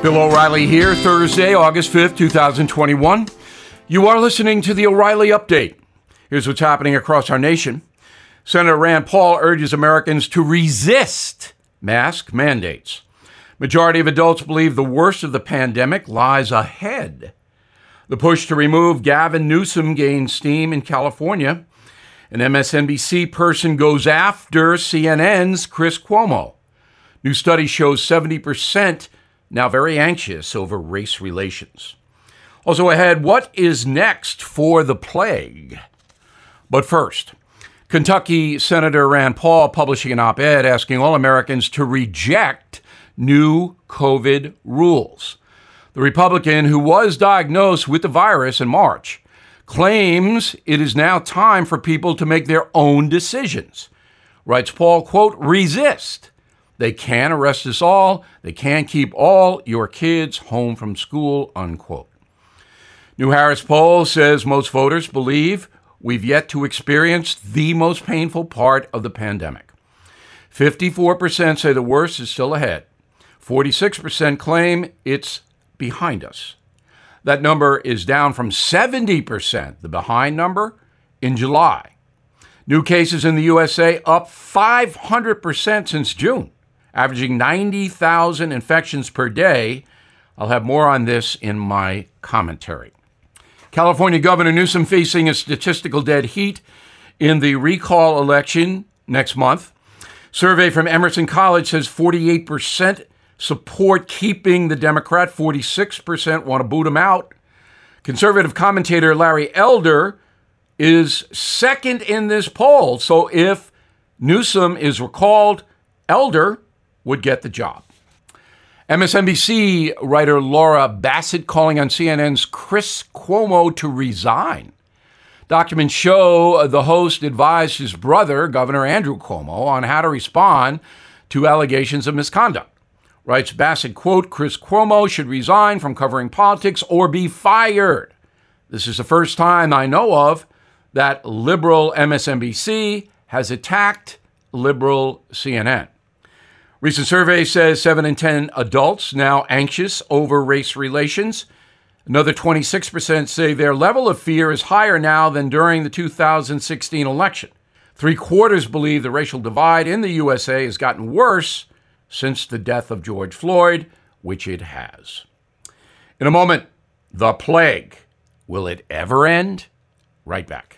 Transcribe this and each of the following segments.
Bill O'Reilly here, Thursday, August 5th, 2021. You are listening to the O'Reilly Update. Here's what's happening across our nation. Senator Rand Paul urges Americans to resist mask mandates. Majority of adults believe the worst of the pandemic lies ahead. The push to remove Gavin Newsom gains steam in California. An MSNBC person goes after CNN's Chris Cuomo. New study shows 70% now very anxious over race relations. Also ahead, what is next for the plague? But first, Kentucky Senator Rand Paul publishing an op ed asking all Americans to reject new COVID rules. The Republican, who was diagnosed with the virus in March, claims it is now time for people to make their own decisions. Writes Paul, quote, resist they can arrest us all. They can keep all your kids home from school, unquote. New Harris poll says most voters believe we've yet to experience the most painful part of the pandemic. 54% say the worst is still ahead. 46% claim it's behind us. That number is down from 70%, the behind number, in July. New cases in the USA up 500% since June averaging 90,000 infections per day. I'll have more on this in my commentary. California Governor Newsom facing a statistical dead heat in the recall election next month. Survey from Emerson College says 48% support keeping the Democrat, 46% want to boot him out. Conservative commentator Larry Elder is second in this poll. So if Newsom is recalled, Elder would get the job. MSNBC writer Laura Bassett calling on CNN's Chris Cuomo to resign. Documents show the host advised his brother, Governor Andrew Cuomo, on how to respond to allegations of misconduct. Writes Bassett, quote, Chris Cuomo should resign from covering politics or be fired. This is the first time I know of that liberal MSNBC has attacked liberal CNN. Recent survey says 7 in 10 adults now anxious over race relations. Another 26% say their level of fear is higher now than during the 2016 election. Three quarters believe the racial divide in the USA has gotten worse since the death of George Floyd, which it has. In a moment, the plague. Will it ever end? Right back.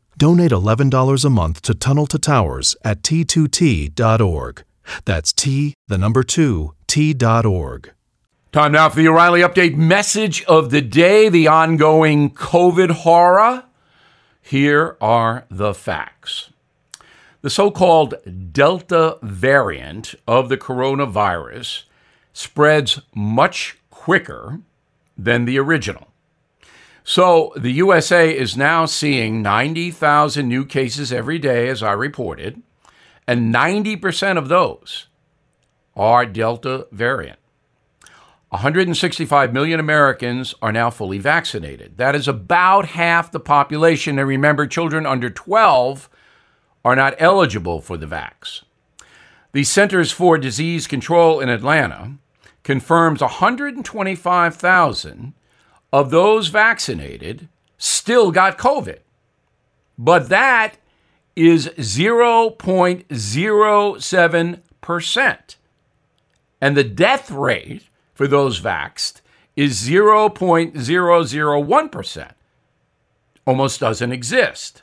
Donate $11 a month to Tunnel to Towers at t2t.org. That's T, the number 2, T.org. Time now for the O'Reilly Update message of the day the ongoing COVID horror. Here are the facts. The so called Delta variant of the coronavirus spreads much quicker than the original. So the USA is now seeing 90,000 new cases every day, as I reported, and 90% of those are Delta variant. 165 million Americans are now fully vaccinated. That is about half the population. And remember, children under 12 are not eligible for the vax. The Centers for Disease Control in Atlanta confirms 125,000 of those vaccinated still got COVID. But that is 0.07%. And the death rate for those vaxxed is 0.001%. Almost doesn't exist.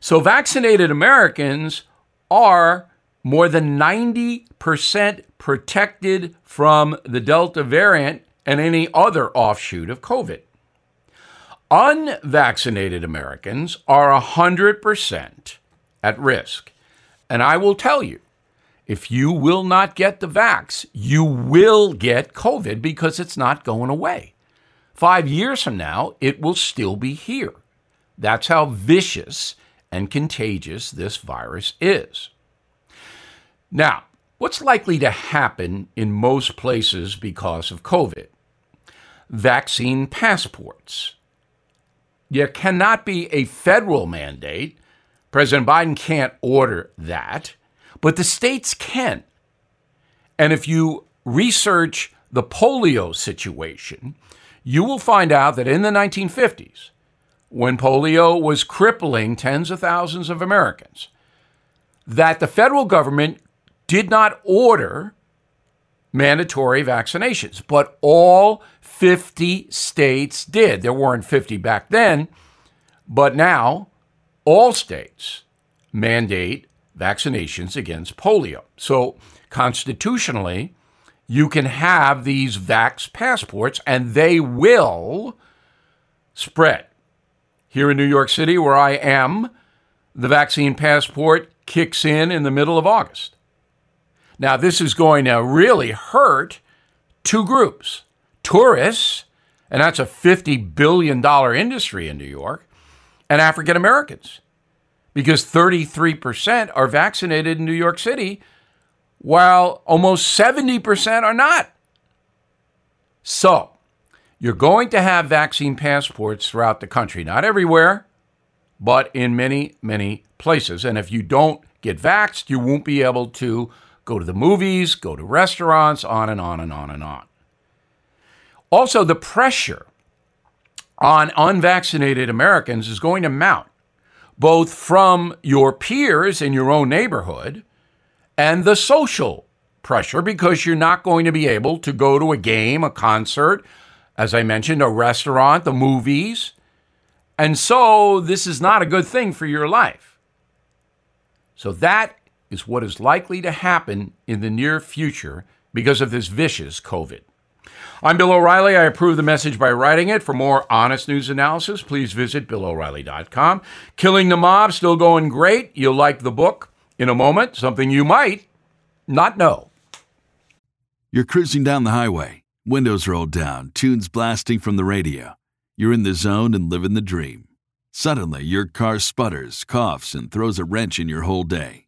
So, vaccinated Americans are more than 90% protected from the Delta variant and any other offshoot of COVID. Unvaccinated Americans are 100% at risk. And I will tell you, if you will not get the vax, you will get COVID because it's not going away. Five years from now, it will still be here. That's how vicious and contagious this virus is. Now, what's likely to happen in most places because of COVID? Vaccine passports. There cannot be a federal mandate. President Biden can't order that, but the states can. And if you research the polio situation, you will find out that in the 1950s, when polio was crippling tens of thousands of Americans, that the federal government did not order mandatory vaccinations, but all 50 states did. There weren't 50 back then, but now all states mandate vaccinations against polio. So, constitutionally, you can have these vax passports and they will spread. Here in New York City, where I am, the vaccine passport kicks in in the middle of August. Now, this is going to really hurt two groups tourists, and that's a $50 billion industry in New York, and African Americans, because 33% are vaccinated in New York City, while almost 70% are not. So, you're going to have vaccine passports throughout the country, not everywhere, but in many, many places. And if you don't get vaxxed, you won't be able to go to the movies, go to restaurants, on and on and on and on. Also, the pressure on unvaccinated Americans is going to mount, both from your peers in your own neighborhood and the social pressure, because you're not going to be able to go to a game, a concert, as I mentioned, a restaurant, the movies. And so, this is not a good thing for your life. So, that is what is likely to happen in the near future because of this vicious COVID. I'm Bill O'Reilly. I approve the message by writing it. For more honest news analysis, please visit BillO'Reilly.com. Killing the Mob, still going great. You'll like the book in a moment, something you might not know. You're cruising down the highway, windows rolled down, tunes blasting from the radio. You're in the zone and living the dream. Suddenly, your car sputters, coughs, and throws a wrench in your whole day.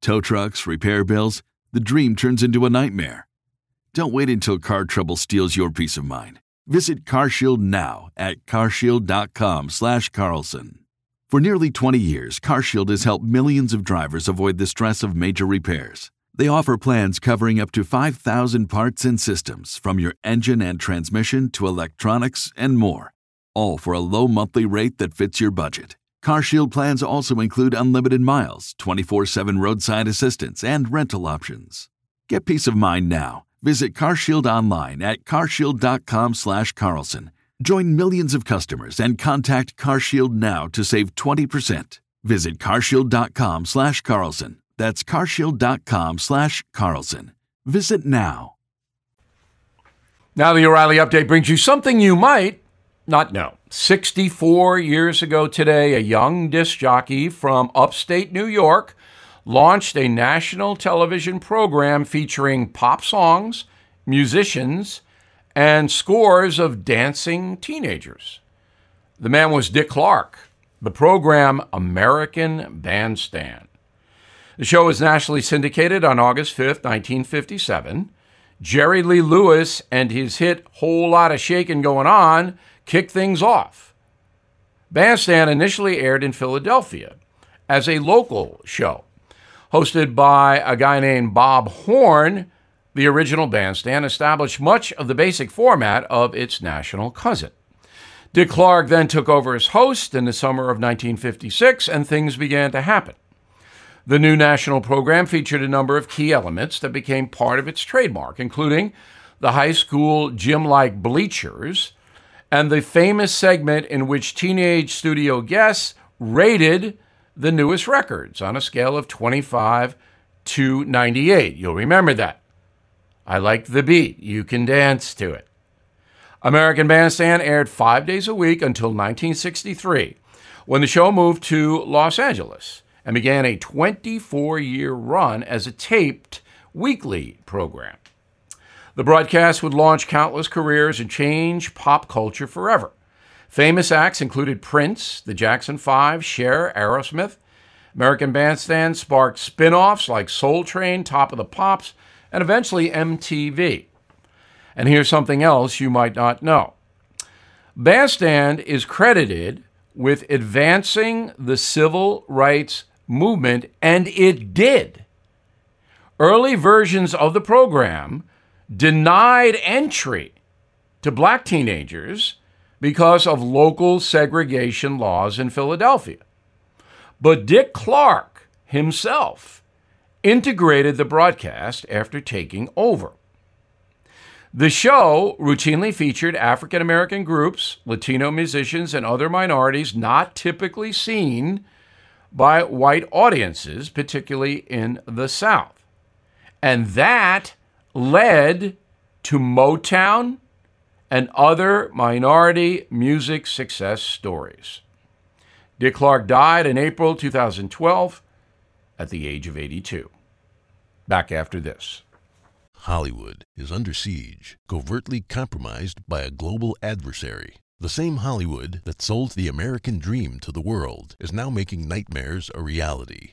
Tow trucks, repair bills, the dream turns into a nightmare. Don't wait until car trouble steals your peace of mind. Visit CarShield now at carshield.com/carlson. For nearly 20 years, CarShield has helped millions of drivers avoid the stress of major repairs. They offer plans covering up to 5,000 parts and systems, from your engine and transmission to electronics and more, all for a low monthly rate that fits your budget. CarShield plans also include unlimited miles, 24/7 roadside assistance, and rental options. Get peace of mind now. Visit CarShield online at carshield.com slash Carlson. Join millions of customers and contact CarShield now to save 20%. Visit carshield.com slash Carlson. That's carshield.com slash Carlson. Visit now. Now the O'Reilly update brings you something you might not know. 64 years ago today, a young disc jockey from upstate New York launched a national television program featuring pop songs, musicians, and scores of dancing teenagers. The man was Dick Clark, the program American Bandstand. The show was nationally syndicated on August 5th, 1957. Jerry Lee Lewis and his hit Whole Lot of Shakin' Going On kicked things off. Bandstand initially aired in Philadelphia as a local show. Hosted by a guy named Bob Horn, the original Bandstand established much of the basic format of its national cousin. Dick Clark then took over as host in the summer of 1956, and things began to happen. The new national program featured a number of key elements that became part of its trademark, including the high school gym like bleachers and the famous segment in which teenage studio guests rated the newest records on a scale of 25 to 98. You'll remember that. I like the beat. You can dance to it. American Bandstand aired five days a week until 1963, when the show moved to Los Angeles and began a 24 year run as a taped weekly program. The broadcast would launch countless careers and change pop culture forever. Famous acts included Prince, the Jackson Five, Cher, Aerosmith. American Bandstand sparked spin offs like Soul Train, Top of the Pops, and eventually MTV. And here's something else you might not know Bandstand is credited with advancing the civil rights movement, and it did. Early versions of the program denied entry to black teenagers because of local segregation laws in Philadelphia. But Dick Clark himself integrated the broadcast after taking over. The show routinely featured African American groups, Latino musicians, and other minorities not typically seen by white audiences, particularly in the South. And that led to Motown and other minority music success stories. Dick Clark died in April 2012 at the age of 82. Back after this. Hollywood is under siege, covertly compromised by a global adversary. The same Hollywood that sold the American dream to the world is now making nightmares a reality.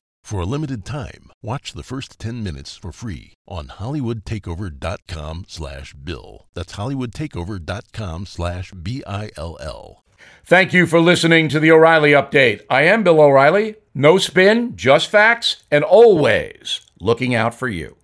For a limited time, watch the first 10 minutes for free on hollywoodtakeover.com slash bill. That's hollywoodtakeover.com slash B-I-L-L. Thank you for listening to the O'Reilly Update. I am Bill O'Reilly. No spin, just facts, and always looking out for you.